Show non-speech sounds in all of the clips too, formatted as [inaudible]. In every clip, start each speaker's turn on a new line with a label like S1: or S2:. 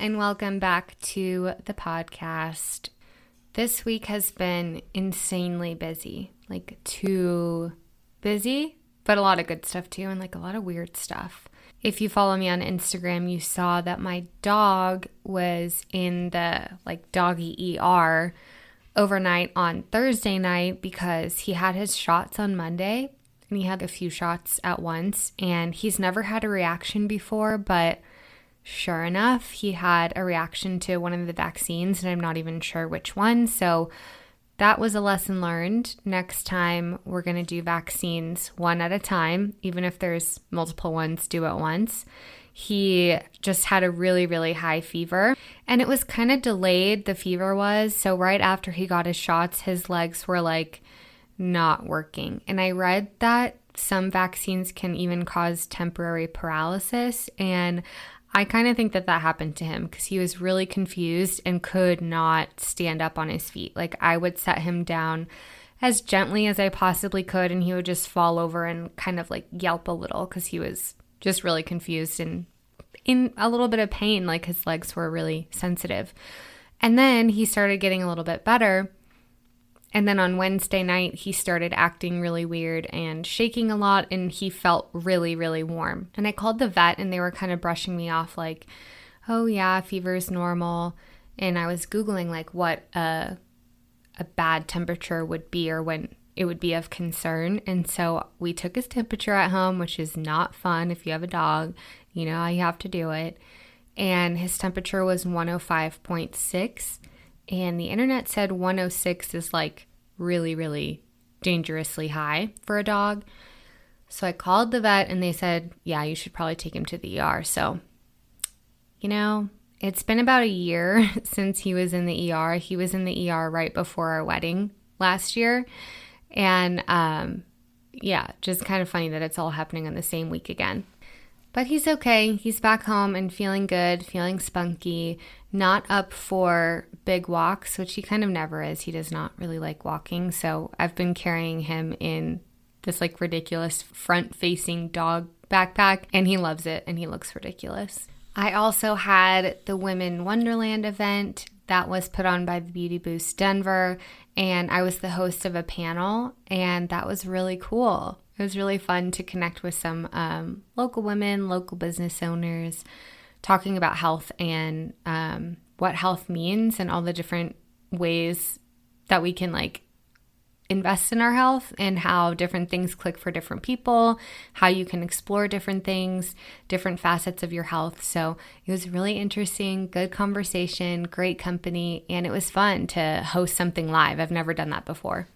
S1: and welcome back to the podcast. This week has been insanely busy, like too busy, but a lot of good stuff too, and like a lot of weird stuff. If you follow me on Instagram, you saw that my dog was in the like doggy ER overnight on Thursday night because he had his shots on Monday and he had a few shots at once and he's never had a reaction before, but Sure enough, he had a reaction to one of the vaccines, and I'm not even sure which one. So that was a lesson learned. Next time, we're going to do vaccines one at a time, even if there's multiple ones do at once. He just had a really, really high fever, and it was kind of delayed, the fever was. So, right after he got his shots, his legs were like not working. And I read that some vaccines can even cause temporary paralysis. And I kind of think that that happened to him because he was really confused and could not stand up on his feet. Like I would set him down as gently as I possibly could, and he would just fall over and kind of like yelp a little because he was just really confused and in a little bit of pain. Like his legs were really sensitive. And then he started getting a little bit better. And then on Wednesday night, he started acting really weird and shaking a lot, and he felt really, really warm. And I called the vet, and they were kind of brushing me off, like, oh, yeah, fever is normal. And I was Googling, like, what a, a bad temperature would be or when it would be of concern. And so we took his temperature at home, which is not fun if you have a dog. You know how you have to do it. And his temperature was 105.6 and the internet said 106 is like really, really dangerously high for a dog. So I called the vet and they said, yeah, you should probably take him to the ER. So, you know, it's been about a year [laughs] since he was in the ER. He was in the ER right before our wedding last year. And um, yeah, just kind of funny that it's all happening on the same week again. But he's okay. He's back home and feeling good, feeling spunky, not up for big walks, which he kind of never is. He does not really like walking. So I've been carrying him in this like ridiculous front facing dog backpack, and he loves it and he looks ridiculous. I also had the Women Wonderland event that was put on by the Beauty Boost Denver, and I was the host of a panel, and that was really cool. It was really fun to connect with some um, local women, local business owners, talking about health and um, what health means and all the different ways that we can like invest in our health and how different things click for different people, how you can explore different things, different facets of your health. So it was really interesting, good conversation, great company, and it was fun to host something live. I've never done that before.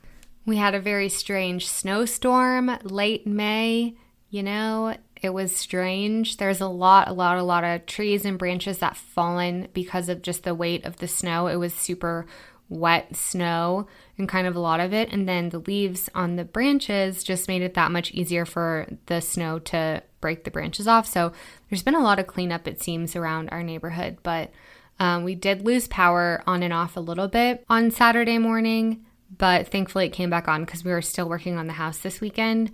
S1: We had a very strange snowstorm late May. You know, it was strange. There's a lot, a lot, a lot of trees and branches that fallen because of just the weight of the snow. It was super wet snow and kind of a lot of it. And then the leaves on the branches just made it that much easier for the snow to break the branches off. So there's been a lot of cleanup, it seems, around our neighborhood. But um, we did lose power on and off a little bit on Saturday morning but thankfully it came back on because we were still working on the house this weekend.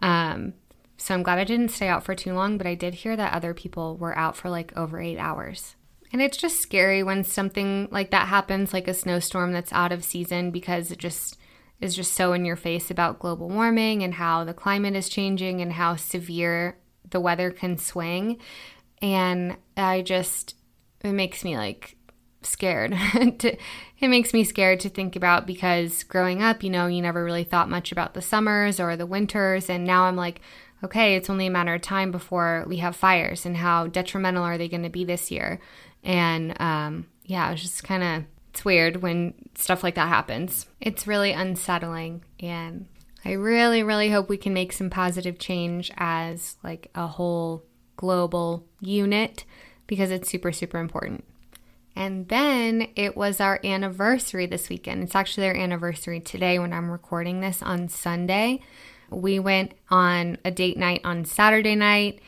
S1: Um, so I'm glad I didn't stay out for too long, but I did hear that other people were out for like over eight hours. And it's just scary when something like that happens, like a snowstorm that's out of season, because it just is just so in your face about global warming and how the climate is changing and how severe the weather can swing. And I just, it makes me like scared. [laughs] to, it makes me scared to think about because growing up, you know, you never really thought much about the summers or the winters. And now I'm like, okay, it's only a matter of time before we have fires and how detrimental are they going to be this year? And um, yeah, it's just kind of, it's weird when stuff like that happens. It's really unsettling. And I really, really hope we can make some positive change as like a whole global unit because it's super, super important. And then it was our anniversary this weekend. It's actually our anniversary today when I'm recording this on Sunday. We went on a date night on Saturday night.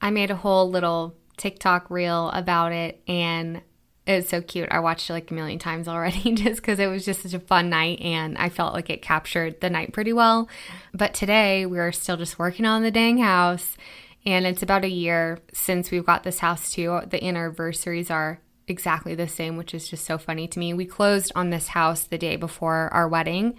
S1: I made a whole little TikTok reel about it and it was so cute. I watched it like a million times already [laughs] just because it was just such a fun night and I felt like it captured the night pretty well. But today we are still just working on the dang house and it's about a year since we've got this house too. The anniversaries are exactly the same, which is just so funny to me. We closed on this house the day before our wedding.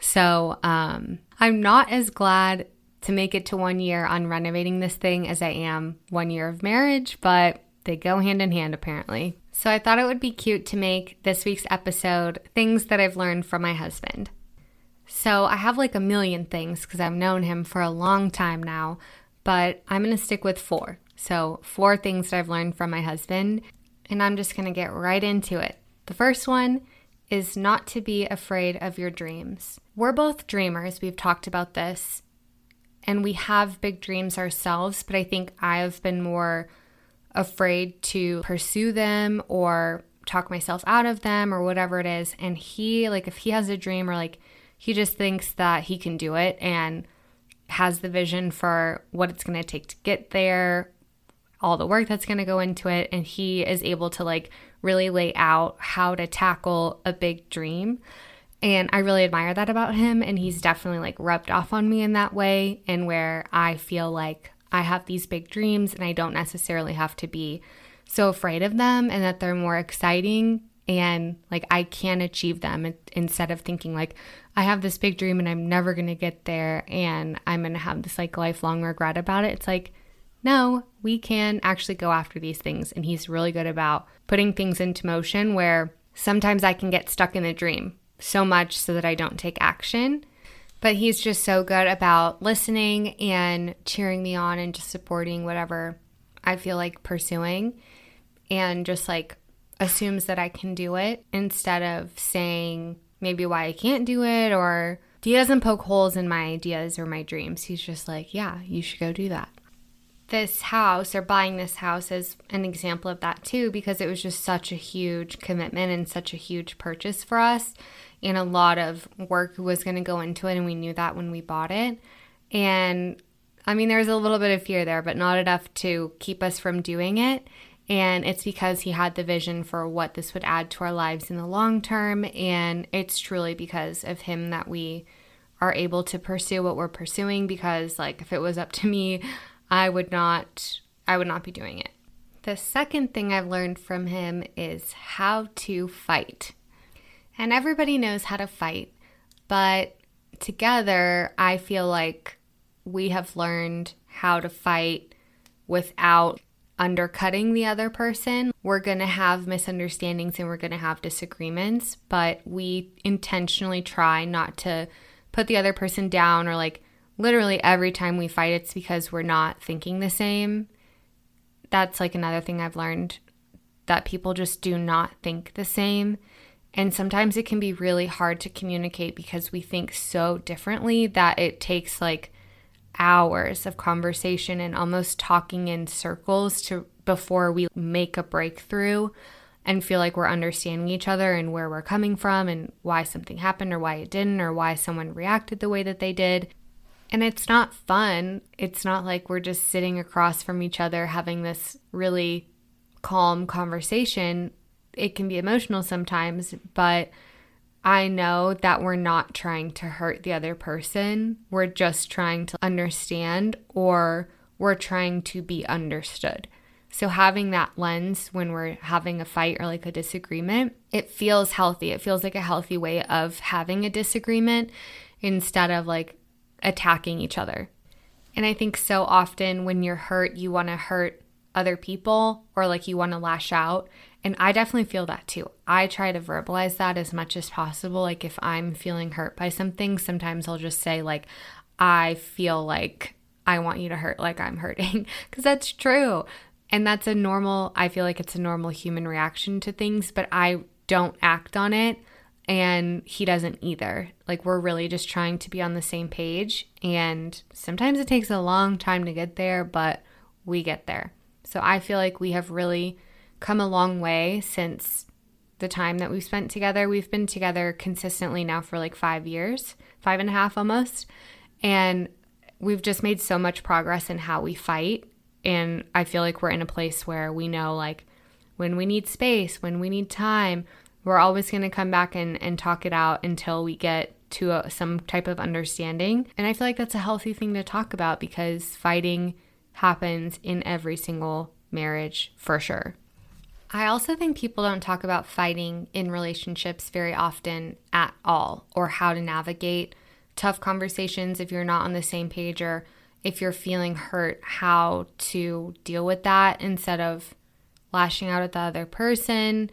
S1: So um, I'm not as glad to make it to one year on renovating this thing as I am one year of marriage, but they go hand in hand apparently. So I thought it would be cute to make this week's episode things that I've learned from my husband. So I have like a million things because I've known him for a long time now, but I'm going to stick with four. So, four things that I've learned from my husband, and I'm just going to get right into it. The first one is not to be afraid of your dreams. We're both dreamers. We've talked about this, and we have big dreams ourselves, but I think I've been more afraid to pursue them or talk myself out of them or whatever it is. And he, like, if he has a dream or like he just thinks that he can do it and has the vision for what it's going to take to get there, all the work that's going to go into it and he is able to like really lay out how to tackle a big dream and I really admire that about him and he's definitely like rubbed off on me in that way and where I feel like I have these big dreams and I don't necessarily have to be so afraid of them and that they're more exciting and like I can achieve them instead of thinking like I have this big dream and I'm never going to get there and I'm going to have this like lifelong regret about it. It's like no, we can actually go after these things. And he's really good about putting things into motion where sometimes I can get stuck in a dream so much so that I don't take action. But he's just so good about listening and cheering me on and just supporting whatever I feel like pursuing and just like assumes that I can do it instead of saying maybe why I can't do it or he doesn't poke holes in my ideas or my dreams. He's just like, yeah, you should go do that this house or buying this house is an example of that too because it was just such a huge commitment and such a huge purchase for us. And a lot of work was going to go into it and we knew that when we bought it. And i mean there was a little bit of fear there but not enough to keep us from doing it. And it's because he had the vision for what this would add to our lives in the long term. And it's truly because of him that we are able to pursue what we're pursuing because like if it was up to me I would not I would not be doing it. The second thing I've learned from him is how to fight. And everybody knows how to fight, but together I feel like we have learned how to fight without undercutting the other person. We're going to have misunderstandings and we're going to have disagreements, but we intentionally try not to put the other person down or like literally every time we fight, it's because we're not thinking the same. That's like another thing I've learned that people just do not think the same. And sometimes it can be really hard to communicate because we think so differently that it takes like hours of conversation and almost talking in circles to before we make a breakthrough and feel like we're understanding each other and where we're coming from and why something happened or why it didn't or why someone reacted the way that they did. And it's not fun. It's not like we're just sitting across from each other having this really calm conversation. It can be emotional sometimes, but I know that we're not trying to hurt the other person. We're just trying to understand or we're trying to be understood. So, having that lens when we're having a fight or like a disagreement, it feels healthy. It feels like a healthy way of having a disagreement instead of like attacking each other. And I think so often when you're hurt, you want to hurt other people or like you want to lash out. And I definitely feel that too. I try to verbalize that as much as possible. Like if I'm feeling hurt by something, sometimes I'll just say, like, I feel like I want you to hurt like I'm hurting. [laughs] Because that's true. And that's a normal, I feel like it's a normal human reaction to things, but I don't act on it and he doesn't either. Like, we're really just trying to be on the same page. And sometimes it takes a long time to get there, but we get there. So I feel like we have really come a long way since the time that we've spent together. We've been together consistently now for like five years, five and a half almost. And we've just made so much progress in how we fight. And I feel like we're in a place where we know, like, when we need space, when we need time, we're always going to come back and, and talk it out until we get to a, some type of understanding. And I feel like that's a healthy thing to talk about because fighting happens in every single marriage for sure. I also think people don't talk about fighting in relationships very often at all or how to navigate tough conversations if you're not on the same page or if you're feeling hurt, how to deal with that instead of lashing out at the other person.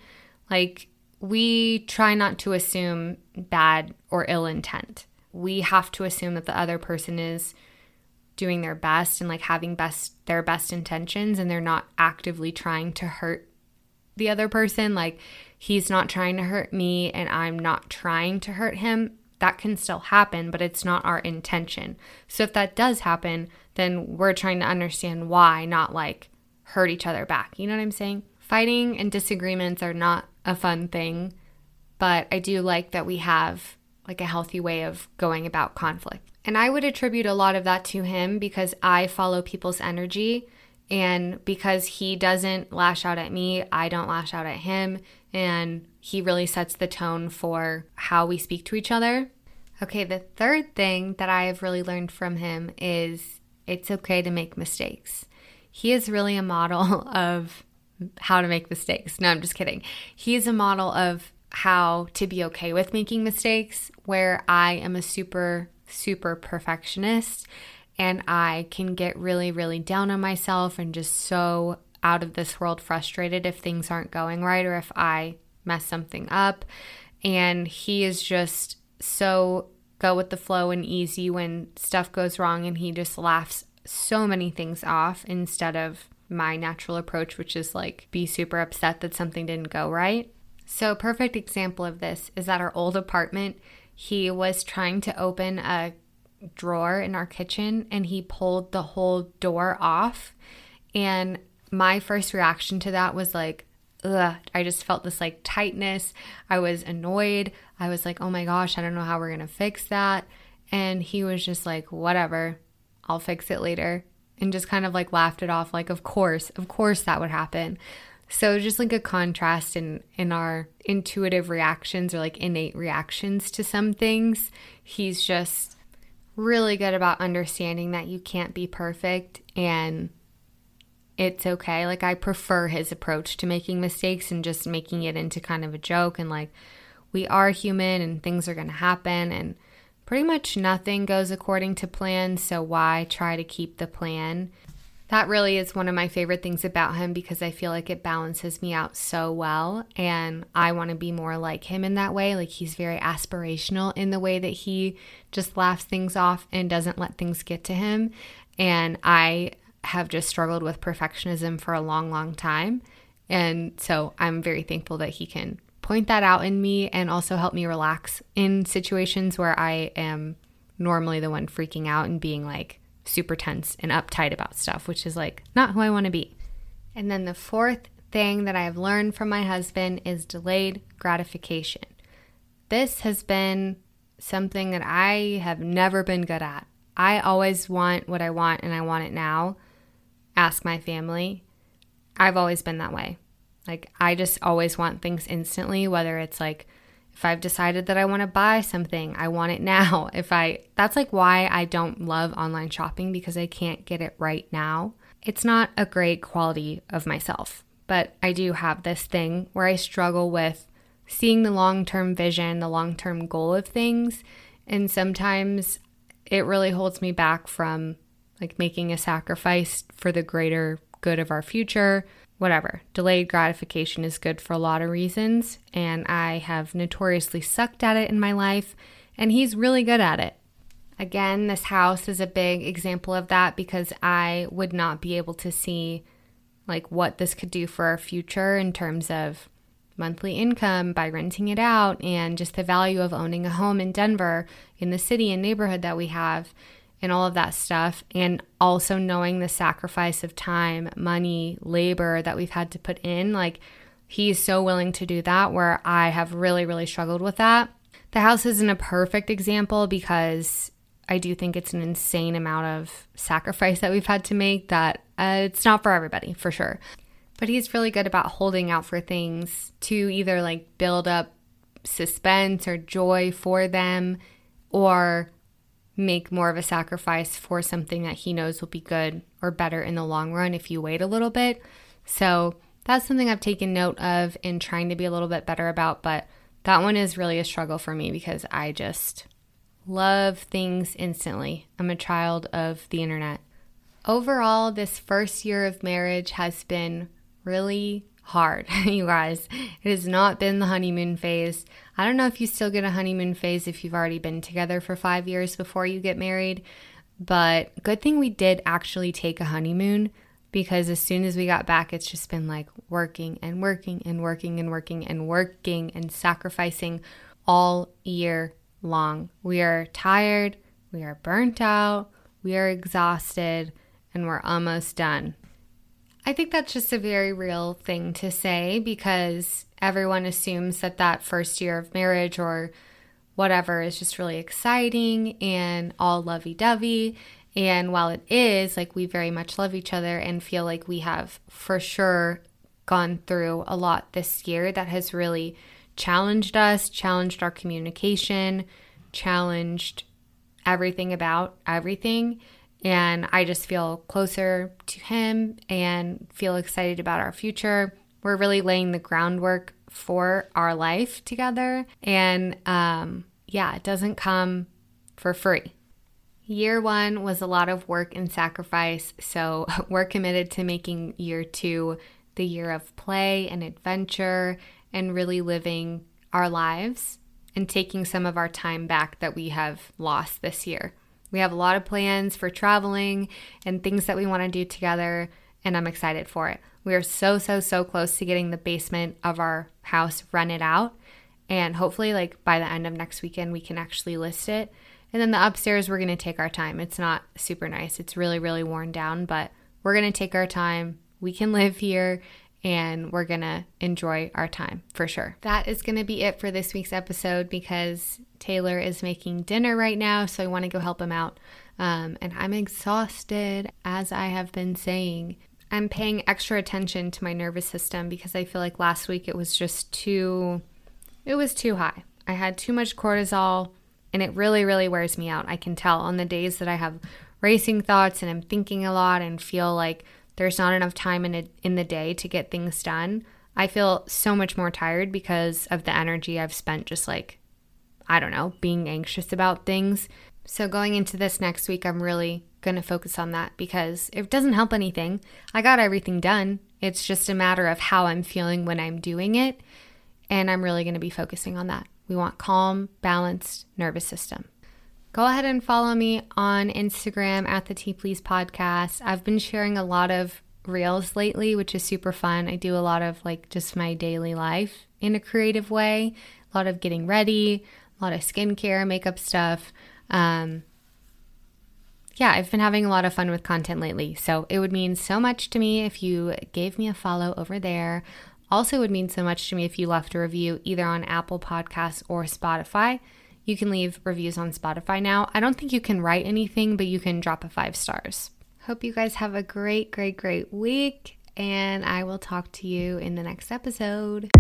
S1: Like, we try not to assume bad or ill intent. We have to assume that the other person is doing their best and like having best their best intentions and they're not actively trying to hurt the other person. Like he's not trying to hurt me and I'm not trying to hurt him. That can still happen but it's not our intention. So if that does happen then we're trying to understand why not like hurt each other back. You know what I'm saying? Fighting and disagreements are not a fun thing, but I do like that we have like a healthy way of going about conflict. And I would attribute a lot of that to him because I follow people's energy. And because he doesn't lash out at me, I don't lash out at him. And he really sets the tone for how we speak to each other. Okay, the third thing that I have really learned from him is it's okay to make mistakes. He is really a model [laughs] of how to make mistakes. No, I'm just kidding. He's a model of how to be okay with making mistakes, where I am a super, super perfectionist and I can get really, really down on myself and just so out of this world frustrated if things aren't going right or if I mess something up. And he is just so go with the flow and easy when stuff goes wrong and he just laughs so many things off instead of my natural approach, which is like be super upset that something didn't go right. So, a perfect example of this is at our old apartment. He was trying to open a drawer in our kitchen and he pulled the whole door off. And my first reaction to that was like, ugh, I just felt this like tightness. I was annoyed. I was like, oh my gosh, I don't know how we're going to fix that. And he was just like, whatever, I'll fix it later and just kind of like laughed it off like of course of course that would happen. So just like a contrast in in our intuitive reactions or like innate reactions to some things. He's just really good about understanding that you can't be perfect and it's okay. Like i prefer his approach to making mistakes and just making it into kind of a joke and like we are human and things are going to happen and pretty much nothing goes according to plan, so why try to keep the plan? That really is one of my favorite things about him because I feel like it balances me out so well. And I want to be more like him in that way. Like he's very aspirational in the way that he just laughs things off and doesn't let things get to him. And I have just struggled with perfectionism for a long, long time. And so I'm very thankful that he can point that out in me and also help me relax in situations where I am normally the one freaking out and being like super tense and uptight about stuff, which is like not who I want to be. And then the fourth thing that I have learned from my husband is delayed gratification. This has been something that I have never been good at. I always want what I want and I want it now. Ask my family. I've always been that way. Like, I just always want things instantly, whether it's like, if I've decided that I want to buy something, I want it now. [laughs] If I, that's like why I don't love online shopping because I can't get it right now. It's not a great quality of myself, but I do have this thing where I struggle with seeing the long term vision, the long term goal of things. And sometimes it really holds me back from like making a sacrifice for the greater good of our future whatever. Delayed gratification is good for a lot of reasons, and I have notoriously sucked at it in my life, and he's really good at it. Again, this house is a big example of that because I would not be able to see like what this could do for our future in terms of monthly income by renting it out and just the value of owning a home in Denver in the city and neighborhood that we have and all of that stuff. And also knowing the sacrifice of time, money, labor that we've had to put in. Like, he's so willing to do that, where I have really, really struggled with that. The house isn't a perfect example because I do think it's an insane amount of sacrifice that we've had to make that uh, it's not for everybody, for sure. But he's really good about holding out for things to either like build up suspense or joy for them or make more of a sacrifice for something that he knows will be good or better in the long run if you wait a little bit. So that's something I've taken note of in trying to be a little bit better about. But that one is really a struggle for me because I just love things instantly. I'm a child of the internet. Overall, this first year of marriage has been really hard, [laughs] you guys. It has not been the honeymoon phase. I don't know if you still get a honeymoon phase if you've already been together for five years before you get married, but good thing we did actually take a honeymoon because as soon as we got back, it's just been like working and working and working and working and working and sacrificing all year long. We are tired, we are burnt out, we are exhausted, and we're almost done. I think that's just a very real thing to say because everyone assumes that that first year of marriage or whatever is just really exciting and all lovey dovey. And while it is, like, we very much love each other and feel like we have for sure gone through a lot this year that has really challenged us, challenged our communication, challenged everything about everything. And I just feel closer to him and feel excited about our future. We're really laying the groundwork for our life together. And um, yeah, it doesn't come for free. Year one was a lot of work and sacrifice, so [laughs] we're committed to making year two the year of play and adventure and really living our lives and taking some of our time back that we have lost this year. We have a lot of plans for traveling and things that we want to do together, and I'm excited for it. We are so, so, so close to getting the basement of our house rented out. And hopefully, like by the end of next weekend, we can actually list it and then the upstairs, we're going to take our time. It's not super nice. It's really, really worn down, but we're going to take our time. We can [laughs] live here and we're going to enjoy our time for sure. That is going to be it for this week's episode because Taylor is making dinner right now. So I want to go help him out. Um, and I'm exhausted, as I have been saying. I'm paying extra attention to my nervous system because I feel like last week it was just too, it was too high. I had too much cortisol and it really, really wears me out. I can tell on the days that I have racing thoughts and I'm thinking a lot and feel like there's not enough time in, a, in the day to get things done. I feel so much more tired because of the energy I've spent just like, I don't know, being anxious about things. So, going into this next week, I'm really going to focus on that because it doesn't help anything. I got everything done. It's just a matter of how I'm feeling when I'm doing it. And I'm really going to be focusing on that. We want calm, balanced nervous system. Go ahead and follow me on Instagram at the Tea Please podcast. I've been sharing a lot of reels lately, which is super fun. I do a lot of like just my daily life in a creative way, a lot of getting ready, a lot of skincare, makeup stuff. Um, yeah, I've been having a lot of fun with content lately. So it would mean so much to me if you gave me a follow over there. Also, would mean so much to me if you left a review either on Apple Podcasts or Spotify. You can leave reviews on Spotify now. I don't think you can write anything, but you can drop a five stars. Hope you guys have a great, great, great week, and I will talk to you in the next episode.